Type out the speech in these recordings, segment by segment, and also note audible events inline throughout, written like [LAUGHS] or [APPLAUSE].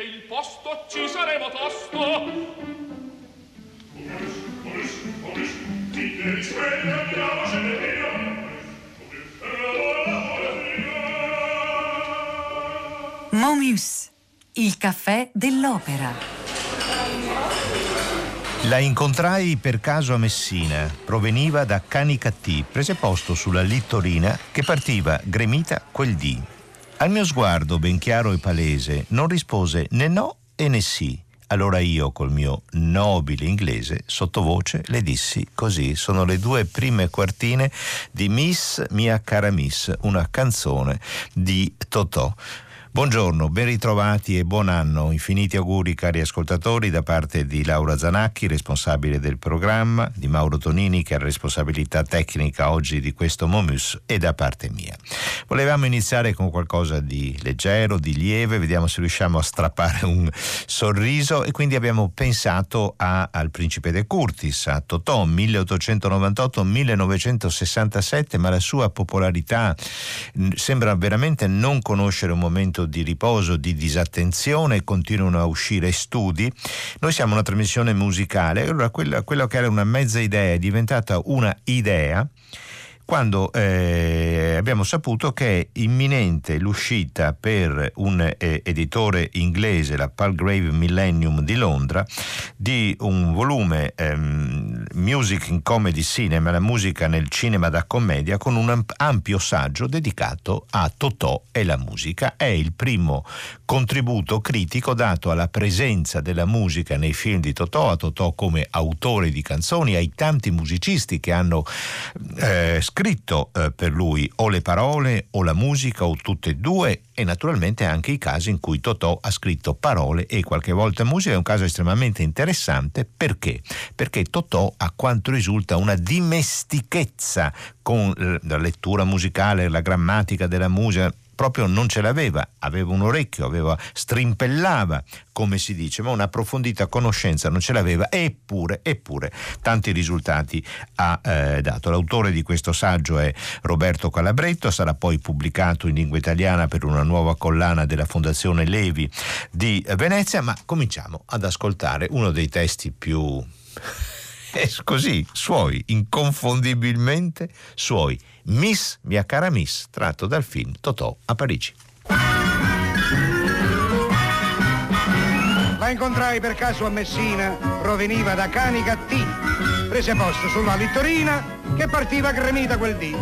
il posto, ci saremo tosto. Momus, il caffè dell'opera. La incontrai per caso a Messina, proveniva da Canicattì, prese posto sulla littorina che partiva gremita quel dì. Al mio sguardo ben chiaro e palese non rispose né no e né sì. Allora io, col mio nobile inglese, sottovoce le dissi così. Sono le due prime quartine di Miss, mia cara Miss, una canzone di Totò. Buongiorno, ben ritrovati e buon anno. Infiniti auguri cari ascoltatori da parte di Laura Zanacchi, responsabile del programma, di Mauro Tonini che ha responsabilità tecnica oggi di questo Momus e da parte mia. Volevamo iniziare con qualcosa di leggero, di lieve, vediamo se riusciamo a strappare [LAUGHS] un sorriso e quindi abbiamo pensato a, al principe de Curtis, a Totò 1898-1967, ma la sua popolarità sembra veramente non conoscere un momento momento di riposo, di disattenzione, continuano a uscire studi. Noi siamo una trasmissione musicale, allora quella, quello che era una mezza idea è diventata una idea quando eh, abbiamo saputo che è imminente l'uscita per un eh, editore inglese, la Palgrave Millennium di Londra, di un volume ehm, Music in Comedy Cinema, la musica nel cinema da commedia, con un ampio saggio dedicato a Totò e la musica. È il primo contributo critico dato alla presenza della musica nei film di Totò, a Totò come autore di canzoni, ai tanti musicisti che hanno eh, scritto eh, per lui o le parole o la musica o tutte e due e naturalmente anche i casi in cui Totò ha scritto parole e qualche volta musica. È un caso estremamente interessante perché? Perché Totò a quanto risulta una dimestichezza con la lettura musicale, la grammatica della musica, proprio non ce l'aveva, aveva un orecchio, aveva, strimpellava, come si dice, ma un'approfondita conoscenza non ce l'aveva, eppure, eppure, tanti risultati ha eh, dato. L'autore di questo saggio è Roberto Calabretto, sarà poi pubblicato in lingua italiana per una nuova collana della Fondazione Levi di Venezia, ma cominciamo ad ascoltare uno dei testi più [LAUGHS] è così, suoi, inconfondibilmente suoi. Miss, mia cara Miss, tratto dal film Totò a Parigi. La incontrai per caso a Messina, proveniva da Canica T. Prese posto sulla littorina che partiva gremita quel dì.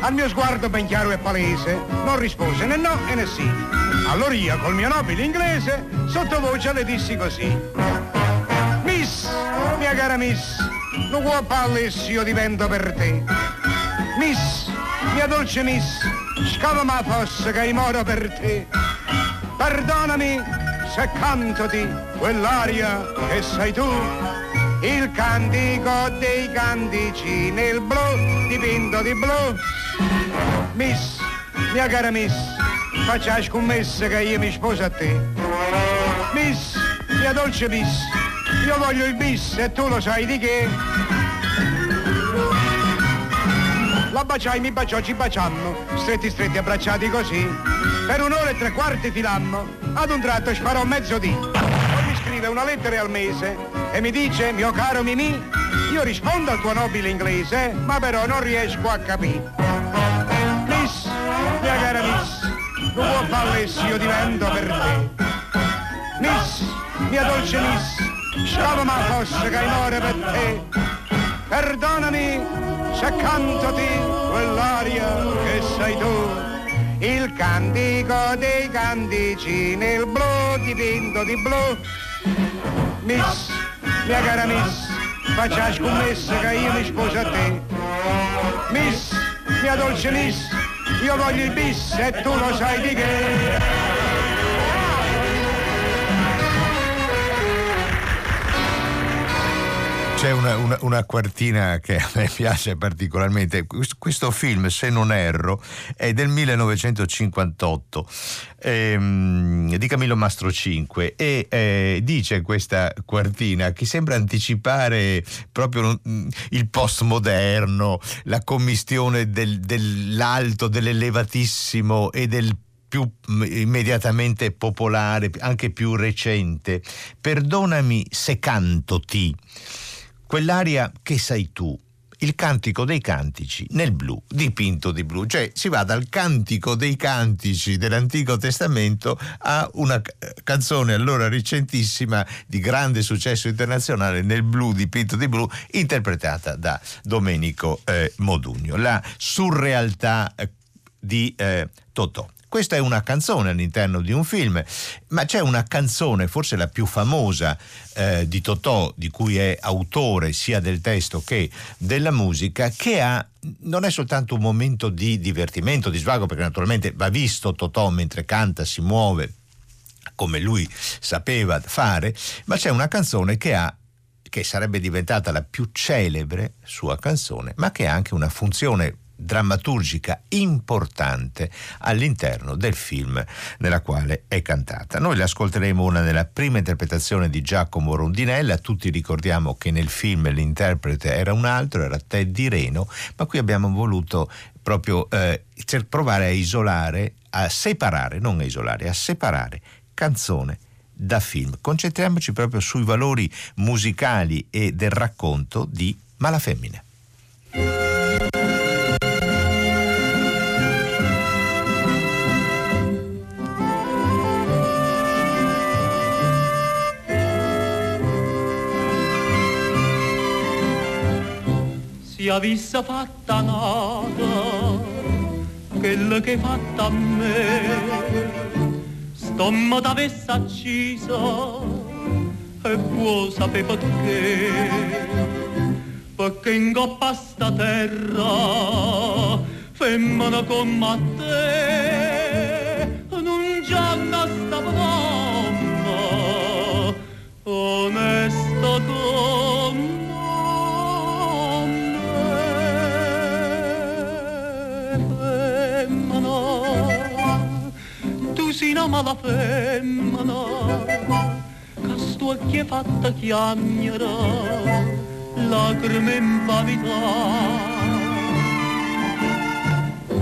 Al mio sguardo ben chiaro e palese non rispose né no e né sì. Allora io col mio nobile inglese sottovoce le dissi così. Miss, mia cara Miss, non vuoi palles io divento per te. Miss, mia dolce Miss, scava ma fosse che moro per te. Perdonami se cantoti quell'aria che sei tu. Il cantico dei cantici nel blu dipinto di blu. Miss, mia cara Miss, faccia scommessa che io mi sposo a te. Miss, mia dolce Miss, io voglio il bis e tu lo sai di che. La baciai, mi baciò, ci baciammo, stretti stretti abbracciati così. Per un'ora e tre quarti filammo, ad un tratto sparò mezzodì. Poi mi scrive una lettera al mese e mi dice, mio caro Mimì, io rispondo al tuo nobile inglese, ma però non riesco a capire. Miss, mia cara Miss, non vuoi fallessi, io divento per te. Miss, mia dolce Miss, Scava ma fosse che muore per te. Perdonami se cantati quell'aria che sei tu. Il cantico dei cantici nel blu dipinto di blu. Miss, mia cara Miss, faccia scommessa che io mi sposo a te. Miss, mia dolce Miss, io voglio il bis e tu lo sai di che. C'è una, una, una, quartina che a me piace particolarmente. Questo film, se non erro, è del 1958 ehm, di Camillo Mastro 5 e eh, dice questa quartina che sembra anticipare proprio il postmoderno, la commistione del, dell'alto, dell'elevatissimo e del più mm, immediatamente popolare, anche più recente. Perdonami se canto ti. Quell'aria che sai tu, il cantico dei cantici nel blu, dipinto di blu, cioè si va dal cantico dei cantici dell'Antico Testamento a una canzone allora recentissima di grande successo internazionale nel blu, dipinto di blu, interpretata da Domenico eh, Modugno. La surrealtà eh, di eh, Totò. Questa è una canzone all'interno di un film, ma c'è una canzone, forse la più famosa eh, di Totò, di cui è autore sia del testo che della musica, che ha non è soltanto un momento di divertimento, di svago, perché naturalmente va visto Totò mentre canta, si muove come lui sapeva fare, ma c'è una canzone che ha che sarebbe diventata la più celebre sua canzone, ma che ha anche una funzione drammaturgica importante all'interno del film nella quale è cantata. Noi le ascolteremo una nella prima interpretazione di Giacomo Rondinella, tutti ricordiamo che nel film l'interprete era un altro, era Teddy Reno, ma qui abbiamo voluto proprio eh, provare a isolare, a separare, non a isolare, a separare canzone da film. Concentriamoci proprio sui valori musicali e del racconto di Malafemmine. Sia vista fatta nata, quella che fatta a me, stomma t'avesse accisa e può sapere perché, perché in coppa sta terra, femmina come te, una mala femmina che è fatta chiagnere lacrime in pavità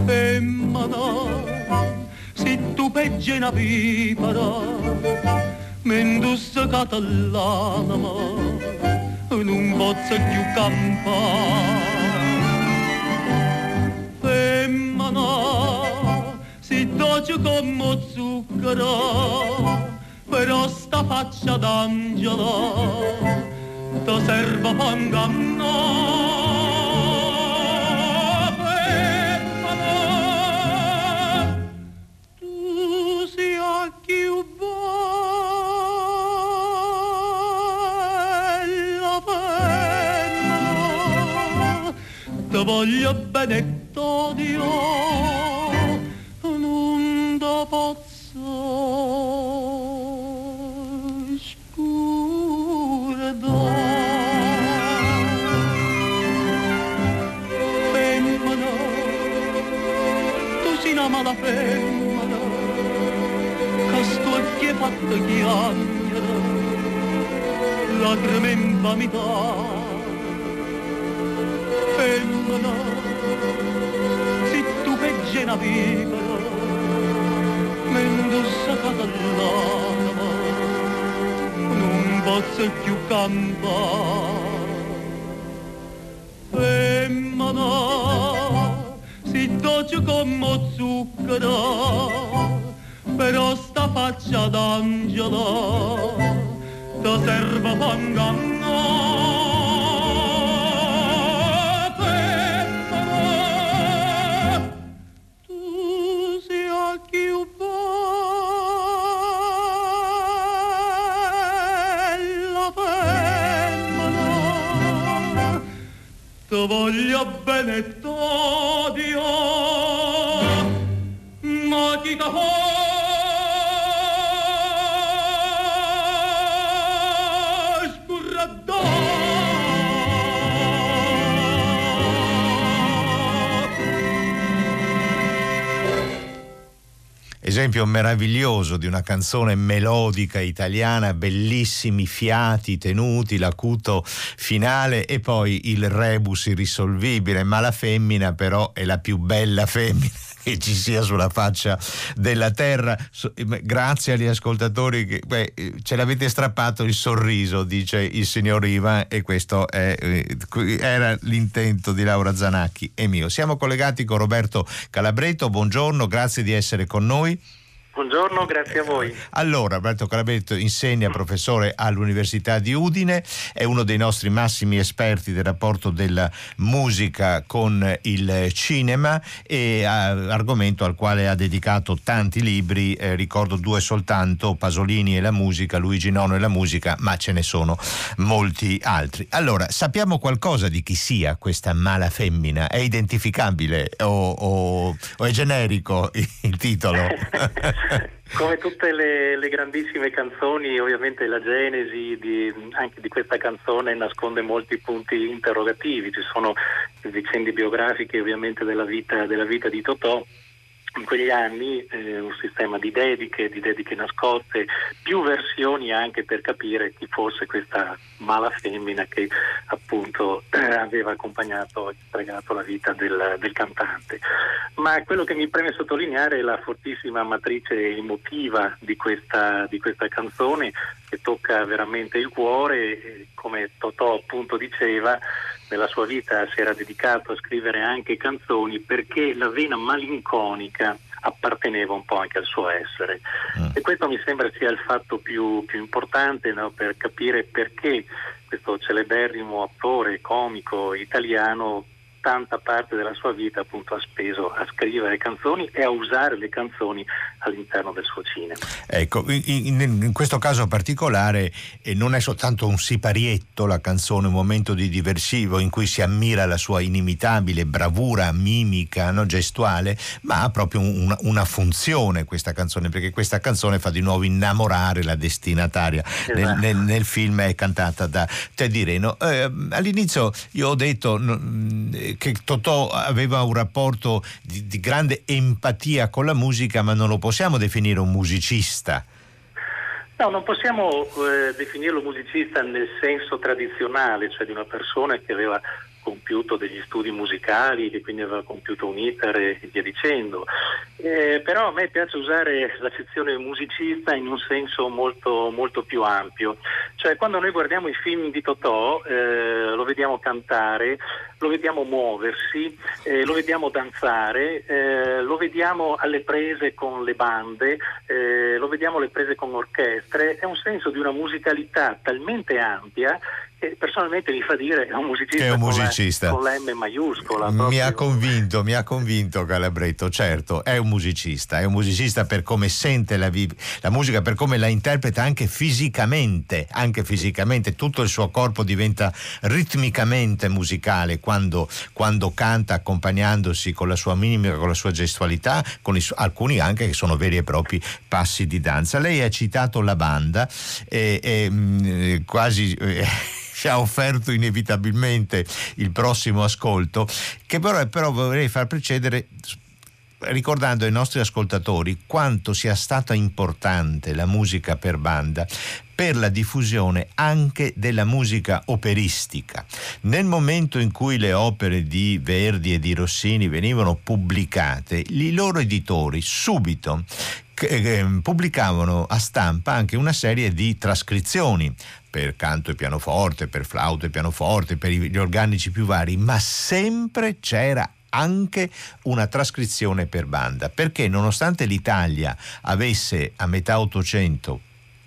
femmina se tu peggi una vipera indusse l'anima non posso più campare femmina dolce come zucchero, però sta faccia d'angelo ti serve ti voglio bene t'odio fatto chiamare lacrime in pamità femmina se tu peggi una vita mendussata dall'anima non posso più campare. Femmina si dolce come zucchero però faccia d'angelo serve per ingannare voglio bene esempio meraviglioso di una canzone melodica italiana, bellissimi fiati tenuti, l'acuto finale e poi il rebus irrisolvibile, ma la femmina però è la più bella femmina che ci sia sulla faccia della terra. Grazie agli ascoltatori che beh, ce l'avete strappato il sorriso, dice il signor Ivan, e questo è, eh, era l'intento di Laura Zanacchi e mio. Siamo collegati con Roberto Calabretto, buongiorno, grazie di essere con noi. Buongiorno, grazie a voi. Allora, Alberto Calabretto insegna professore all'Università di Udine, è uno dei nostri massimi esperti del rapporto della musica con il cinema e uh, argomento al quale ha dedicato tanti libri, eh, ricordo due soltanto, Pasolini e la musica, Luigi Nono e la musica, ma ce ne sono molti altri. Allora, sappiamo qualcosa di chi sia questa mala femmina? È identificabile o, o, o è generico il titolo? [LAUGHS] [LAUGHS] Come tutte le, le, grandissime canzoni, ovviamente la genesi di, anche di questa canzone nasconde molti punti interrogativi, ci sono vicende biografiche ovviamente della vita, della vita di Totò in quegli anni eh, un sistema di dediche, di dediche nascoste, più versioni anche per capire chi fosse questa mala femmina che appunto eh, [CLEARS THROAT] aveva accompagnato e stregato la vita del, del, cantante. Ma quello che mi preme sottolineare è la fortissima matrice emotiva di questa, di questa canzone che tocca veramente il cuore, come Totò appunto diceva, nella sua vita si era dedicato a scrivere anche canzoni perché la vena malinconica apparteneva un po' anche al suo essere. Mm. E questo mi sembra sia il fatto più, più importante no? per capire perché questo celeberrimo attore comico italiano tanta parte della sua vita appunto ha speso a scrivere canzoni e a usare le canzoni all'interno del suo cinema. Ecco, in, in questo caso particolare eh, non è soltanto un siparietto la canzone, un momento di diversivo in cui si ammira la sua inimitabile bravura mimica, no, gestuale, ma ha proprio una, una, funzione questa canzone, perché questa canzone fa di nuovo innamorare la destinataria. Esatto. Nel, nel, nel, film è cantata da Teddy Reno. Eh, all'inizio io ho detto che Totò aveva un rapporto di, di grande empatia con la musica, ma non lo possiamo definire un musicista. No, non possiamo eh, definirlo musicista nel senso tradizionale, cioè di una persona che aveva compiuto degli studi musicali, che quindi aveva compiuto un iter e via dicendo. Eh, però a me piace usare l'accezione musicista in un senso molto, molto più ampio. Cioè quando noi guardiamo i film di Totò eh, lo vediamo cantare, lo vediamo muoversi, eh, lo vediamo danzare, eh, lo vediamo alle prese con le bande, eh, lo vediamo alle prese con orchestre, è un senso di una musicalità talmente ampia personalmente mi fa dire è un musicista, è un musicista. Con, la, con, la, M maiuscola. Mi proprio. ha convinto, mi ha convinto Calabretto, certo, è un musicista, è un musicista per come sente la, la musica, per come la interpreta anche fisicamente, anche fisicamente, tutto il suo corpo diventa ritmicamente musicale quando, quando canta accompagnandosi con la sua mimica, con la sua gestualità, con su- alcuni anche che sono veri e propri passi di danza. Lei ha citato la banda e, e mm, quasi... Eh, ci ha offerto inevitabilmente il prossimo ascolto, che però, però vorrei far precedere ricordando ai nostri ascoltatori quanto sia stata importante la musica per banda per la diffusione anche della musica operistica. Nel momento in cui le opere di Verdi e di Rossini venivano pubblicate, i loro editori subito pubblicavano a stampa anche una serie di trascrizioni per canto e pianoforte, per flauto e pianoforte, per gli organici più vari, ma sempre c'era anche una trascrizione per banda, perché nonostante l'Italia avesse a metà Ottocento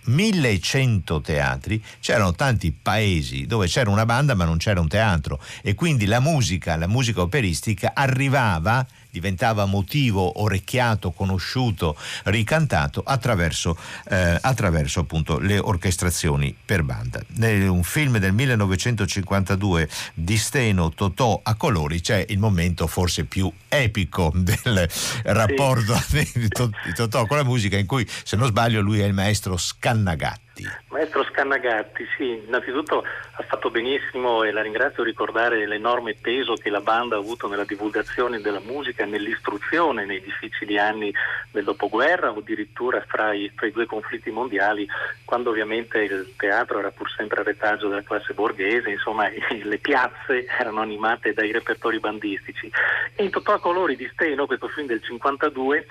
1100 teatri, c'erano tanti paesi dove c'era una banda ma non c'era un teatro e quindi la musica, la musica operistica arrivava diventava motivo orecchiato, conosciuto, ricantato attraverso, eh, attraverso appunto le orchestrazioni per banda. Nel un film del 1952 di Steno Totò a colori c'è il momento forse più epico del rapporto [LAUGHS] sì. di Totò con la musica in cui se non sbaglio lui è il maestro Scannagatti. Ma Maestro Scannagatti, sì, innanzitutto ha fatto benissimo e la ringrazio ricordare l'enorme peso che la banda ha avuto nella divulgazione della musica nell'istruzione nei difficili anni del dopoguerra o addirittura fra i, fra i due conflitti mondiali, quando ovviamente il teatro era pur sempre a retaggio della classe borghese, insomma [LAUGHS] le piazze erano animate dai repertori bandistici. E in Totò colori di Steno, questo film del 52,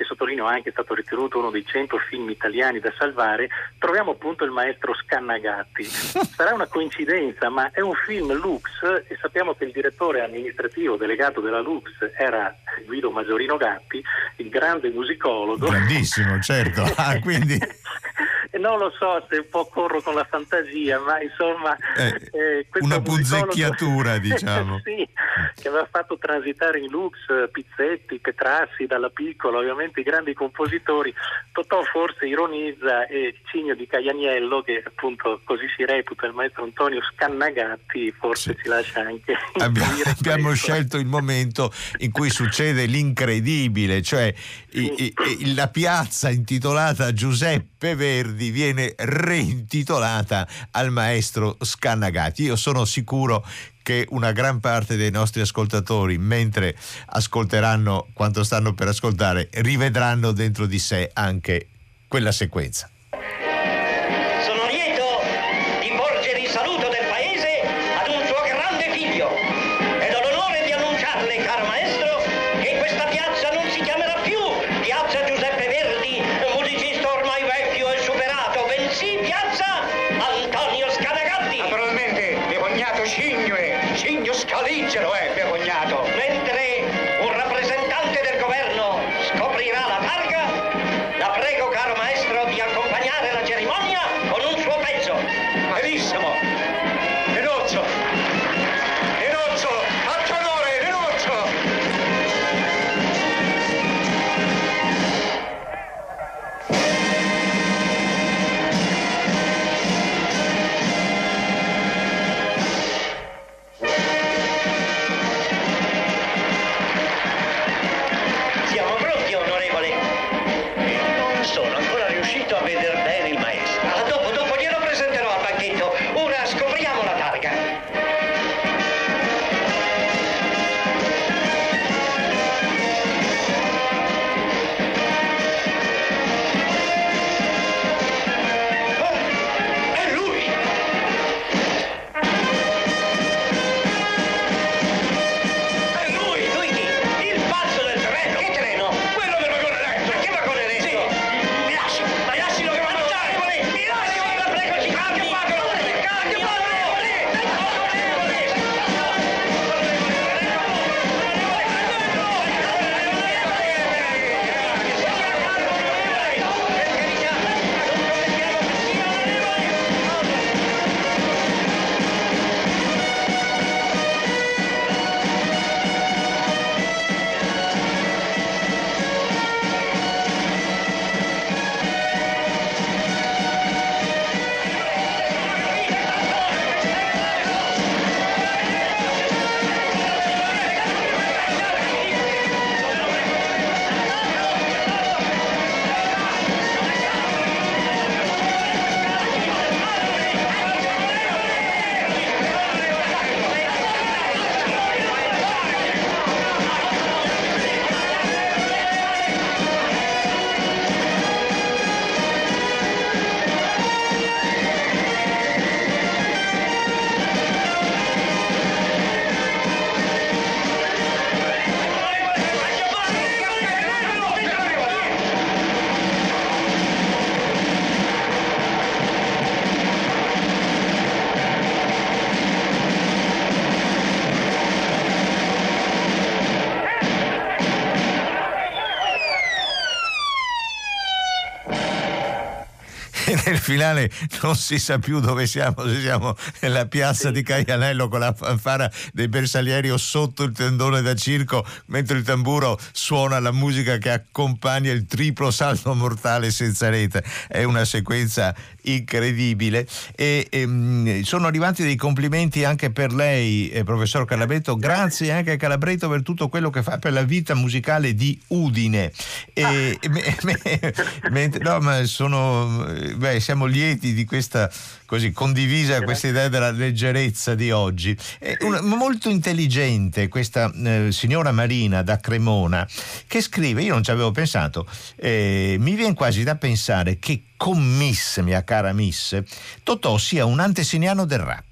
che sottolineo anche è stato ritenuto uno dei 100 film italiani da salvare, troviamo appunto il maestro Scannagatti. [LAUGHS] Sarà una coincidenza, ma è un film Lux e sappiamo che il direttore amministrativo delegato della Lux era Guido Maggiorino Gatti, il grande musicologo. Grandissimo, certo. [LAUGHS] Ah, quindi... [LAUGHS] non lo so se un po' corro con la fantasia, ma insomma... Eh, eh, una punzecchiatura, diciamo. sì, che aveva fatto transitare in Lux Pizzetti, Petrassi, dalla piccola, ovviamente i grandi compositori. Totò forse ironizza e Cigno di Caianiello, che appunto così si reputa il maestro Antonio Scannagatti, forse sì. ci lascia anche... [LAUGHS] Abbiamo, abbiamo scelto il momento in cui succede l'incredibile, cioè sì. i, i, la piazza intitolata Giuseppe Verdi viene reintitolata al maestro Scannagatti. Io sono sicuro che una gran parte dei nostri ascoltatori, mentre ascolteranno quanto stanno per ascoltare, rivedranno dentro di sé anche quella sequenza. Nel finale non si sa più dove siamo, se siamo nella piazza di Caianello con la fanfara dei bersaglieri o sotto il tendone da circo mentre il tamburo suona la musica che accompagna il triplo salto mortale senza rete. È una sequenza incredibile e, e ehm, sono arrivati dei complimenti anche per lei, eh, professor Calabretto. Grazie anche a Calabretto per tutto quello che fa per la vita musicale di Udine. E, me, me, me, no, ma sono beh, siamo lieti di questa così, condivisa questa idea della leggerezza di oggi. È una, molto intelligente questa eh, signora Marina da Cremona che scrive, io non ci avevo pensato, eh, mi viene quasi da pensare che con Miss, mia cara Miss, Totò sia un antesignano del rap.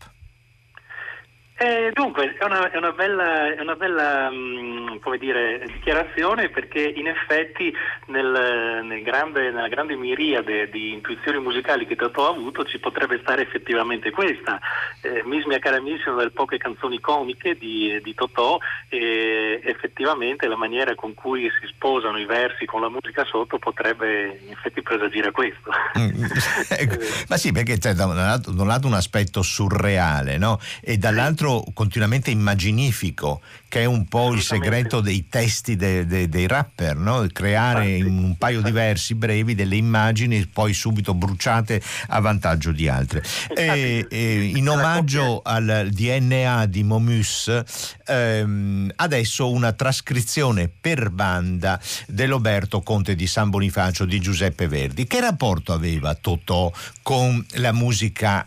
Eh, dunque, è una, è una bella, è una bella mm, dire, dichiarazione perché in effetti nel, nel grande, nella grande miriade di intuizioni musicali che Totò ha avuto ci potrebbe stare effettivamente questa. Eh, Miss mia cara Miss è delle poche canzoni comiche di, di Totò e effettivamente la maniera con cui si sposano i versi con la musica sotto potrebbe in effetti presagire questo. Mm, [LAUGHS] ecco. Ma sì, perché c'è da un lato, da un, lato un aspetto surreale no? e dall'altro lavoro continuamente immaginifico, che è un po' il segreto dei testi de, de, dei rapper, no? creare in un paio di versi brevi delle immagini poi subito bruciate a vantaggio di altre. E, e in omaggio al DNA di Momus, ehm, adesso una trascrizione per banda dell'Oberto Conte di San Bonifacio di Giuseppe Verdi. Che rapporto aveva Totò con la musica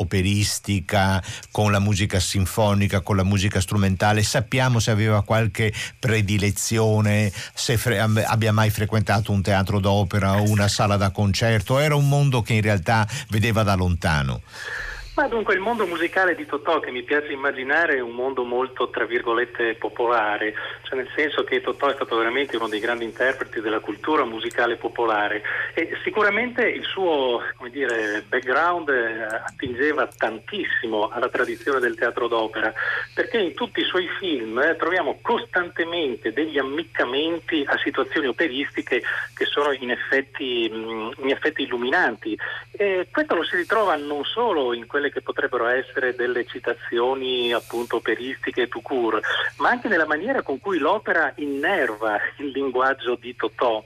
operistica, con la musica sinfonica, con la musica strumentale. Sappiamo se aveva qualche predilezione, se fre- abbia mai frequentato un teatro d'opera o una sala da concerto. Era un mondo che in realtà vedeva da lontano. Ma dunque il mondo musicale di Totò che mi piace immaginare è un mondo molto tra virgolette popolare, cioè nel senso che Totò è stato veramente uno dei grandi interpreti della cultura musicale popolare. E sicuramente il suo dire, background eh, attingeva tantissimo alla tradizione del teatro d'opera perché in tutti i suoi film eh, troviamo costantemente degli ammiccamenti a situazioni operistiche che sono in effetti, mh, in effetti illuminanti. E questo lo si ritrova non solo in quelle che potrebbero essere delle citazioni appunto operistiche tout court, ma anche nella maniera con cui l'opera innerva il linguaggio di Totò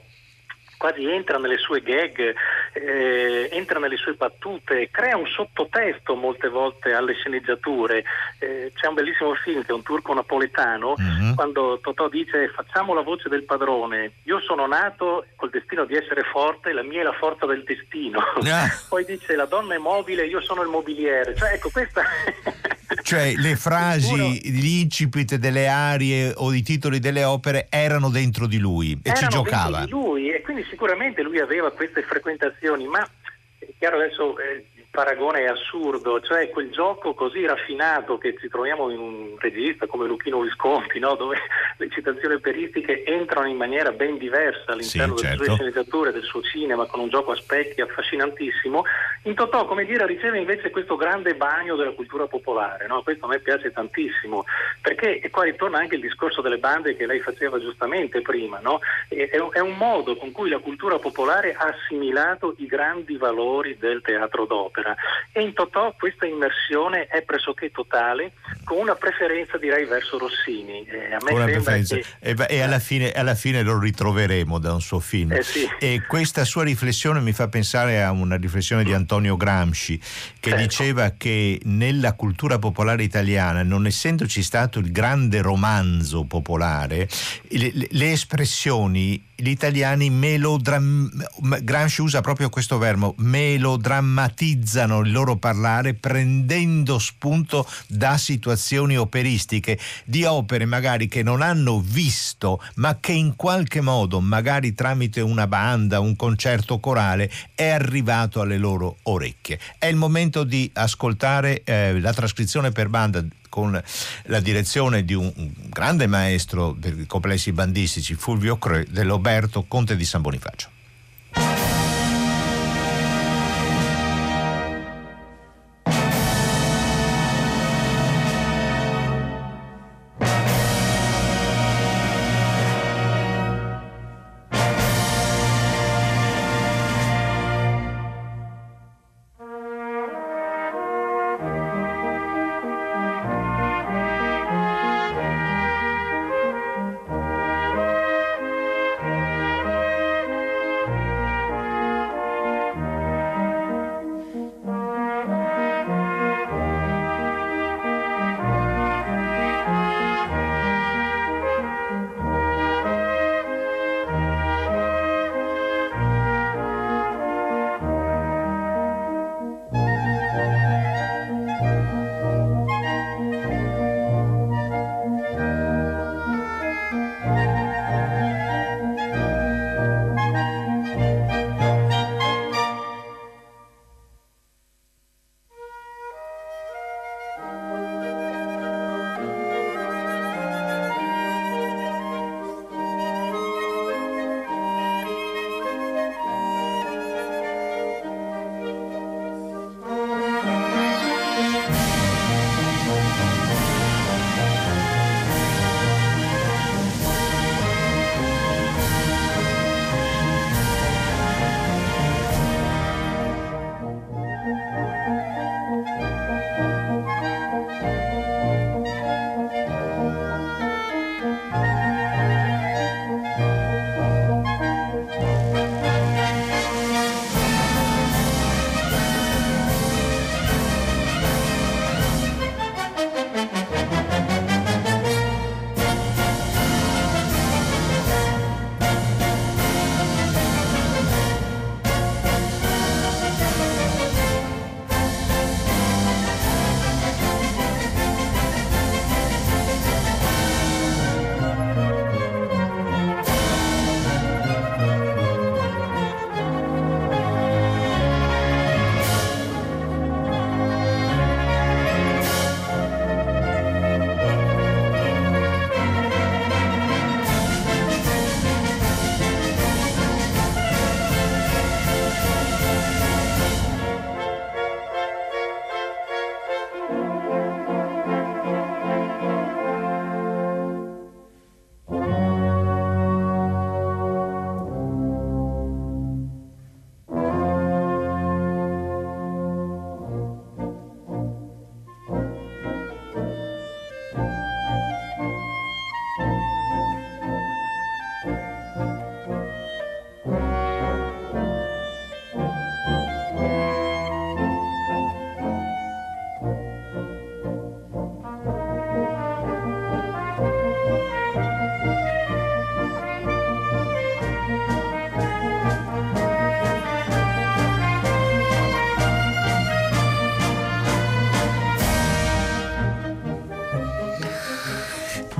quasi entra nelle sue gag, eh, entra nelle sue battute, crea un sottotesto molte volte alle sceneggiature. Eh, c'è un bellissimo film che è un turco napoletano, mm-hmm. quando Totò dice facciamo la voce del padrone, io sono nato col destino di essere forte, la mia è la forza del destino. Ah. [LAUGHS] Poi dice la donna è mobile, io sono il mobiliere. Cioè, ecco, questa... [LAUGHS] cioè le frasi, gli incipit delle arie o i titoli delle opere erano dentro di lui e erano ci giocava. Dentro di lui quindi sicuramente lui aveva queste frequentazioni, ma è chiaro adesso eh, paragone è assurdo, cioè quel gioco così raffinato che ci troviamo in un regista come Luchino Visconti, no? dove [LAUGHS] le citazioni operistiche entrano in maniera ben diversa all'interno sì, delle certo. sue sceneggiature, del suo cinema, con un gioco a specchi affascinantissimo, in Totò, come dire, riceve invece questo grande bagno della cultura popolare, no? questo a me piace tantissimo, perché e qua ritorna anche il discorso delle bande che lei faceva giustamente prima, no? è un modo con cui la cultura popolare ha assimilato i grandi valori del teatro d'opera eccetera. E in Totò questa immersione è pressoché totale, con una preferenza direi verso Rossini. Eh, a me una preferenza. Che... E, e alla, fine, alla, fine, lo ritroveremo da un suo film. Eh sì. E questa sua riflessione mi fa pensare a una riflessione di Antonio Gramsci, che certo. diceva che nella cultura popolare italiana, non essendoci stato il grande romanzo popolare, le, le espressioni gli italiani melodrammatizzano, Gramsci usa proprio questo verbo, melodrammatizzano il loro parlare prendendo spunto da situazioni operistiche, di opere magari che non hanno visto, ma che in qualche modo, magari tramite una banda, un concerto corale, è arrivato alle loro orecchie. È il momento di ascoltare eh, la trascrizione per banda con la direzione di un grande maestro dei complessi bandistici, Fulvio Cre, dell'Oberto Conte di San Bonifacio.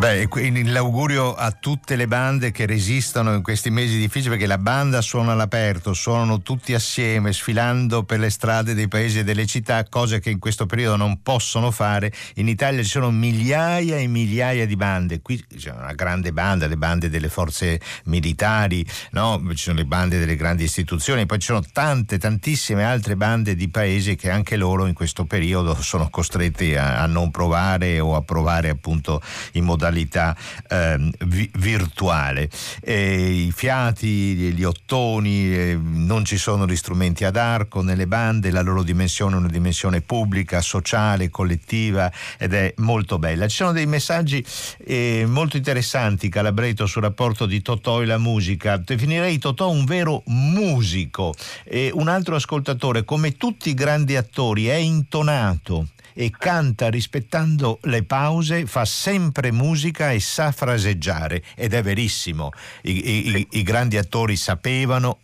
Beh, l'augurio a tutte le bande che resistono in questi mesi difficili perché la banda suona all'aperto, suonano tutti assieme, sfilando per le strade dei paesi e delle città, cose che in questo periodo non possono fare. In Italia ci sono migliaia e migliaia di bande, qui c'è una grande banda, le bande delle forze militari, no? ci sono le bande delle grandi istituzioni, poi ci sono tante, tantissime altre bande di paesi che anche loro in questo periodo sono costretti a, a non provare o a provare appunto in modalità modalità eh, vi- virtuale. E I fiati, gli ottoni, eh, non ci sono gli strumenti ad arco nelle bande, la loro dimensione è una dimensione pubblica, sociale, collettiva ed è molto bella. Ci sono dei messaggi eh, molto interessanti, Calabreto, sul rapporto di Totò e la musica. Definirei Totò un vero musico. E un altro ascoltatore, come tutti i grandi attori, è intonato e canta rispettando le pause, fa sempre musica e sa fraseggiare ed è verissimo. I, i, i grandi attori sapevano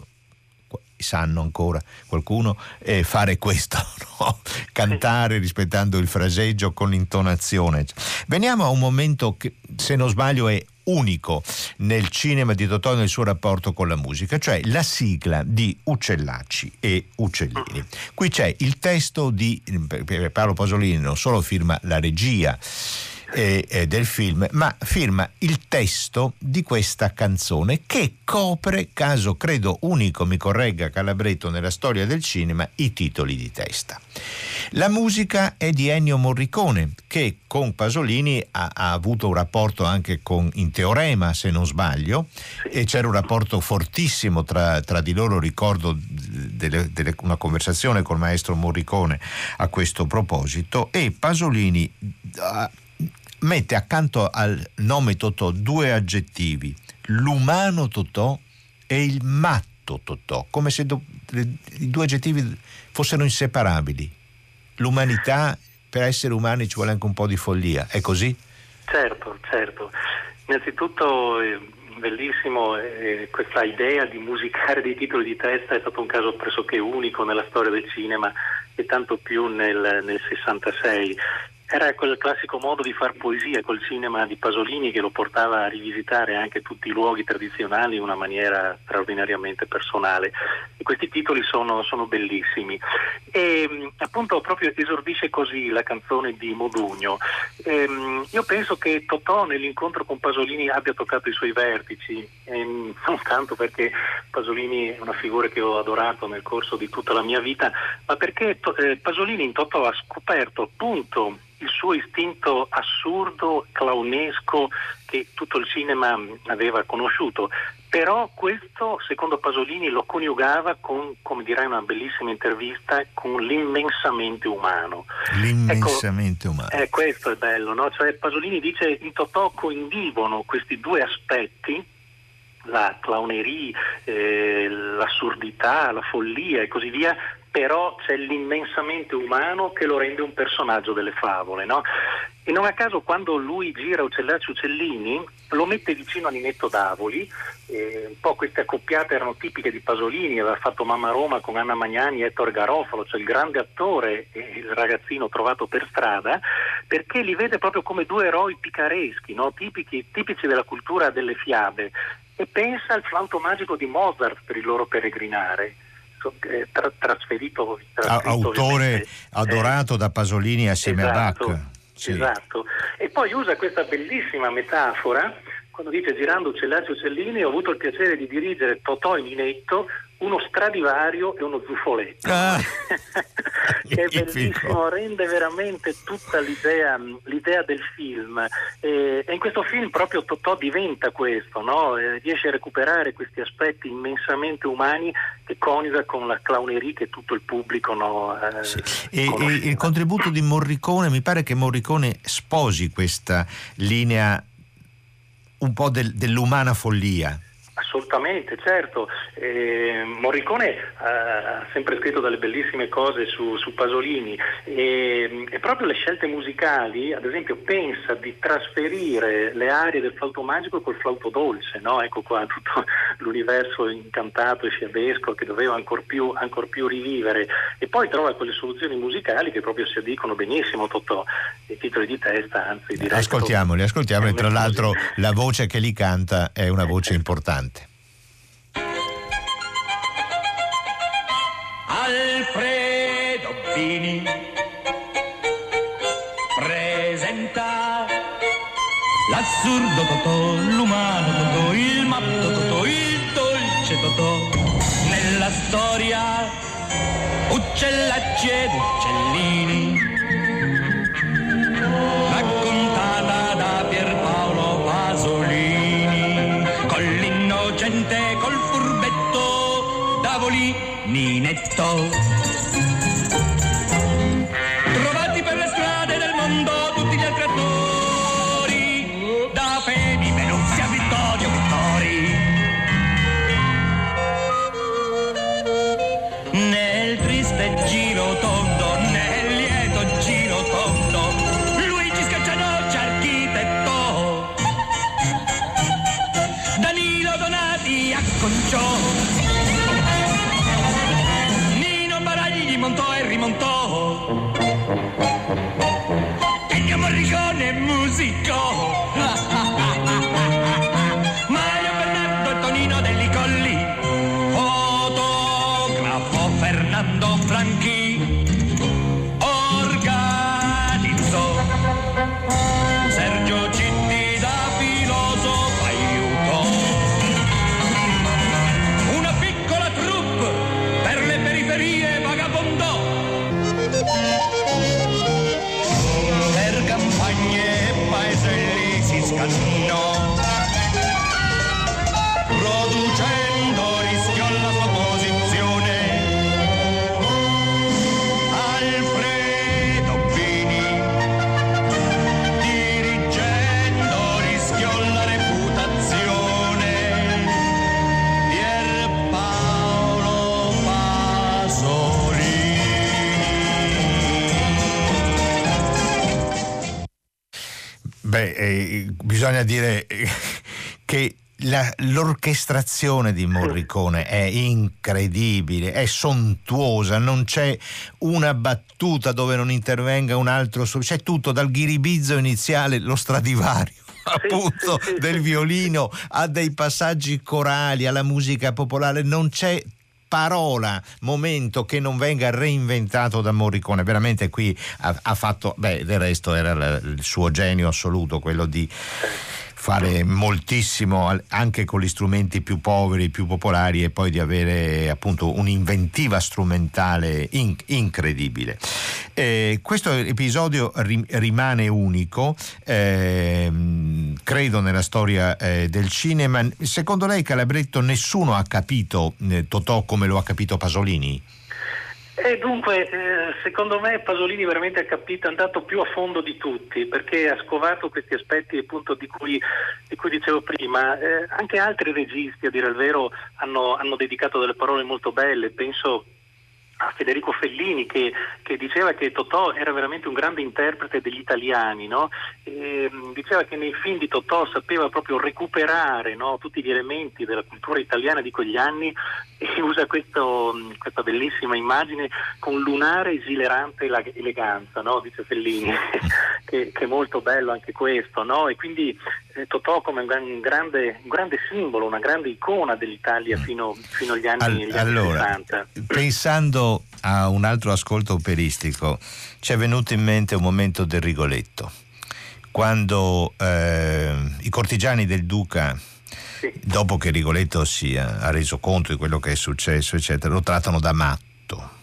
sanno ancora qualcuno eh, fare questo, [LAUGHS] no? cantare rispettando il fraseggio con l'intonazione. Veniamo a un momento che se non sbaglio è unico nel cinema di Totò nel suo rapporto con la musica, cioè la sigla di Uccellacci e Uccellini. Qui c'è il testo di Paolo Pasolini, non solo firma la regia, eh, eh, del film, ma firma il testo di questa canzone che copre, caso credo unico, mi corregga Calabretto nella storia del cinema, i titoli di testa. La musica è di Ennio Morricone, che con Pasolini ha, ha avuto un rapporto anche con In Teorema, se non sbaglio, e c'era un rapporto fortissimo tra, tra di loro, ricordo delle, delle, una conversazione col maestro Morricone a questo proposito, e Pasolini mette accanto al nome Totò due aggettivi, l'umano Totò e il matto Totò, come se do, i due aggettivi fossero inseparabili. L'umanità, per essere umani ci vuole anche un po' di follia, è così? Certo, certo. Innanzitutto è bellissimo eh, questa idea di musicare dei titoli di testa è stato un caso pressoché unico nella storia del cinema e tanto più nel, nel 66. Era quel classico modo di far poesia col cinema di Pasolini che lo portava a rivisitare anche tutti i luoghi tradizionali in una maniera straordinariamente personale. E questi titoli sono, sono bellissimi. E appunto proprio esordisce così la canzone di Modugno. E, io penso che Totò nell'incontro con Pasolini abbia toccato i suoi vertici, e non tanto perché Pasolini è una figura che ho adorato nel corso di tutta la mia vita, ma perché eh, Pasolini in Totò ha scoperto appunto il suo istinto assurdo, clownesco che tutto il cinema aveva conosciuto. Però questo, secondo Pasolini, lo coniugava con, come dirà in una bellissima intervista, con l'immensamente umano. L'immensamente ecco, umano. Eh, questo è bello, no? Cioè, Pasolini dice in Totò coinvivono questi due aspetti, la clownerie, eh, l'assurdità, la follia e così via, però c'è l'immensamente umano che lo rende un personaggio delle favole. No? E non a caso quando lui gira Uccellacci Uccellini lo mette vicino a Ninetto Davoli, eh, un po' queste accoppiate erano tipiche di Pasolini, aveva fatto Mamma Roma con Anna Magnani e Ettore Garofalo, cioè il grande attore e il ragazzino trovato per strada, perché li vede proprio come due eroi picareschi, no? tipici, tipici della cultura delle fiabe, e pensa al flauto magico di Mozart per il loro peregrinare tra, trasferito, autore adorato eh, da Pasolini assieme esatto, a Bach. Sì. Esatto, e poi usa questa bellissima metafora quando dice girando Uccellacci Uccellini ho avuto il piacere di dirigere Totò e Ninetto uno Stradivario e uno Zuffoletto ah, [LAUGHS] che è [LAUGHS] bellissimo, rende veramente tutta l'idea, l'idea del film e, e, in questo film proprio Totò diventa questo, no? eh, riesce a recuperare questi aspetti immensamente umani che coniuga con la clowneria che tutto il pubblico no, eh, sì. e, e il contributo di Morricone, mi pare che Morricone sposi questa linea un po' del, dell'umana follia. Assolutamente, certo. Eh, Morricone ha sempre scritto delle bellissime cose su, su Pasolini e, e, proprio le scelte musicali, ad esempio, pensa di trasferire le arie del flauto magico col flauto dolce, no? Ecco qua [LAUGHS] tutto, l'universo incantato e fiabesco che doveva ancor più, ancor più rivivere e poi trova quelle soluzioni musicali che proprio si addicono benissimo Totò, i titoli di testa, anzi direi... Ascoltiamoli, ascoltiamoli, tra l'altro la voce che li canta è una voce importante. Alfredo Pini presenta l'assurdo Totò, l'umano Totò, il matto Totò, il dolce Totò. Nella storia uccellacci ed uccellini Ninetto bisogna dire eh, che la- l'orchestrazione di Morricone è incredibile, è sontuosa, non c'è una battuta dove non intervenga un altro, c'è tutto dal ghiribizzo iniziale, lo stradivario. appunto del violino a dei passaggi corali alla musica popolare non c'è parola, momento che non venga reinventato da Morricone. Veramente qui ha, ha fatto, beh, del resto era il suo genio assoluto, quello di fare moltissimo anche con gli strumenti più poveri, più popolari e poi di avere appunto un'inventiva strumentale in- incredibile. Eh, questo episodio ri- rimane unico, ehm, credo nella storia eh, del cinema. Secondo lei Calabretto nessuno ha capito eh, Totò come lo ha capito Pasolini? E dunque, eh, secondo me Pasolini veramente ha capito, è andato più a fondo di tutti, perché ha scovato questi aspetti appunto di cui, di cui dicevo prima. Eh, anche altri registi, a dire il vero, hanno, hanno dedicato delle parole molto belle. Penso a Federico Fellini che, che diceva che Totò era veramente un grande interprete degli italiani, no? E, mh, diceva che nei film di Totò sapeva proprio recuperare no, tutti gli elementi della cultura italiana di quegli anni e [LAUGHS] usa questo, questa bellissima immagine con lunare esilerante eleganza, no? dice Fellini, [LAUGHS] che, che è molto bello anche questo, no? e quindi eh, Totò come un, gran- un grande, un grande simbolo, una grande icona dell'Italia fino, fino agli anni, Al- gli anni allora, 60. pensando a un altro ascolto operistico, ci è venuto in mente un momento del Rigoletto, quando eh, i cortigiani del Duca, Sì. dopo che Rigoletto si è- ha reso conto di quello che è successo, eccetera, lo trattano da matto.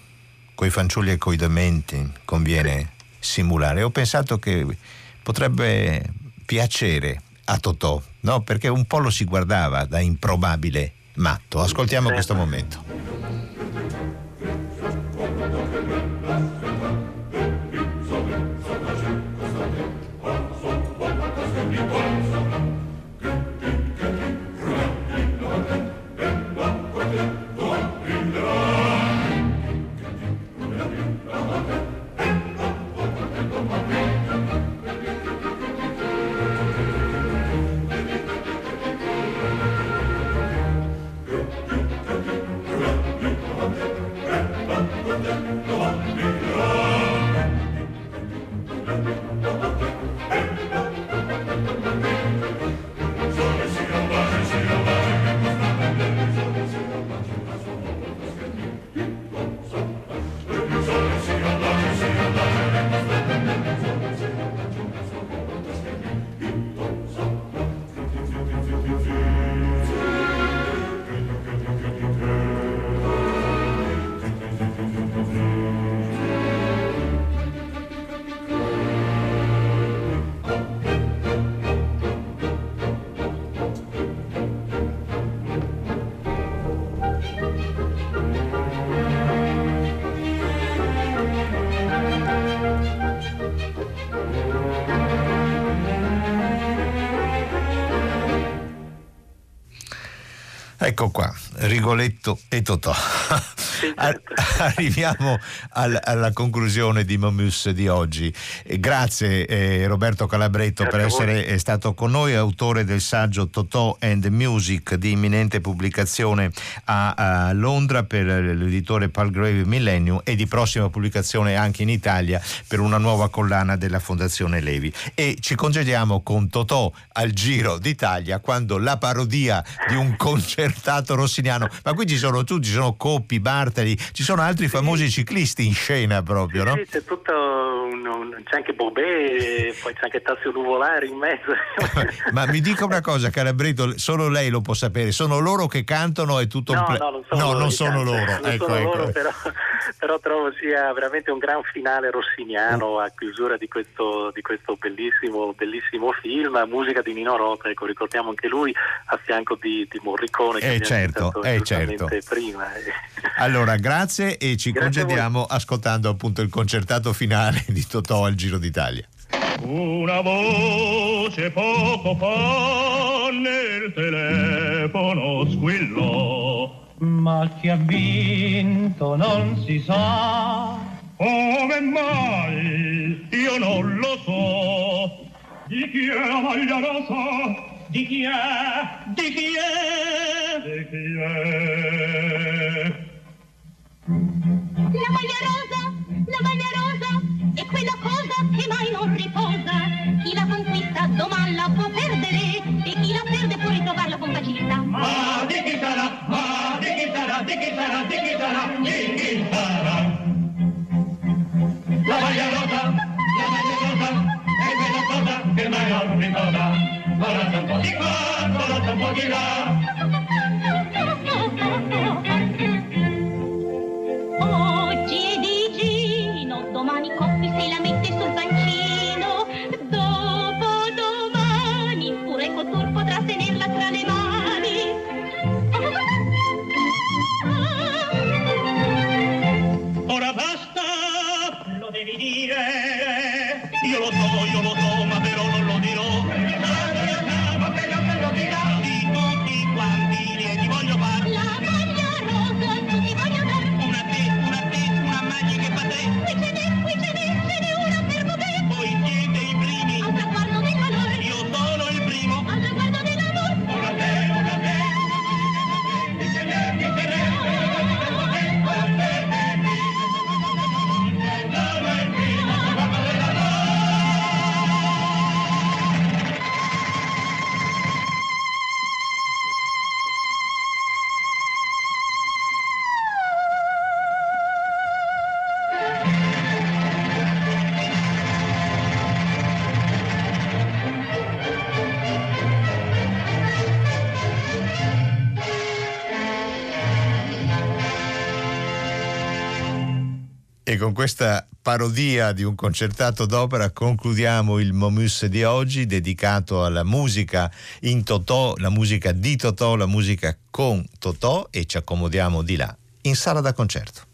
Coi fanciulli e coi dementi conviene simulare. Ho pensato che potrebbe piacere a Totò, no? perché un po' lo si guardava da improbabile matto. Ascoltiamo questo momento. Rigoletto e Totò. [LAUGHS] certo. [LAUGHS] Arriviamo al- alla conclusione di Momus di oggi. Eh, Grazie eh, Roberto Calabretto Grazie per essere eh, stato con noi, autore del saggio Totò and Music di imminente pubblicazione a, a Londra per l'editore Palgrave Millennium e di prossima pubblicazione anche in Italia per una nuova collana della Fondazione Levi. E ci congediamo con Totò al Giro d'Italia quando la parodia di un [LAUGHS] concertato rossiniano, ma qui ci sono tutti, ci sono Coppi, Bartali, ci sono altri famosi ciclisti in scena proprio, no? Sì, c'è tutto un, un- c'è anche Bobé, poi c'è anche Tassio Nuvolari in mezzo. [LAUGHS] Ma mi dica una cosa, Calabretto, solo lei lo può sapere, sono loro che cantano e tutto No, un ple- no, non sono No, loro. non sono cantano, loro. non ecco, sono ecco. loro, però, però trovo sia veramente un gran finale rossiniano a chiusura di questo, di questo bellissimo, bellissimo film, musica di Nino Rota, ecco, ricordiamo anche lui a fianco di, di Morricone che Eh, certo, citato eh, giustamente prima. Allora, grazie e ci Grazie congediamo ascoltando appunto il concertato finale di Totò al Giro d'Italia. Una voce poco fa nel telefono squillò. Ma chi ha vinto non si sa. Come mai? Io non lo so. Di chi è la maglia rosa? Di chi è? Di chi è? Di chi è? La maglia rosa, la maglia rosa, è quella cosa che mai non riposa. Chi la conquista domani la può perdere e chi la perde può ritrovarla con facilità. Ma di chi sarà? Ma di chi sarà? Di chi sarà? Di chi sarà? Di chi sarà? La maglia rosa, la maglia rosa, è quella cosa che mai non ricorda. Guarda un po' di qua, guarda un po' di là. E con questa parodia di un concertato d'opera concludiamo il Momus di oggi dedicato alla musica in Totò, la musica di Totò, la musica con Totò e ci accomodiamo di là in sala da concerto.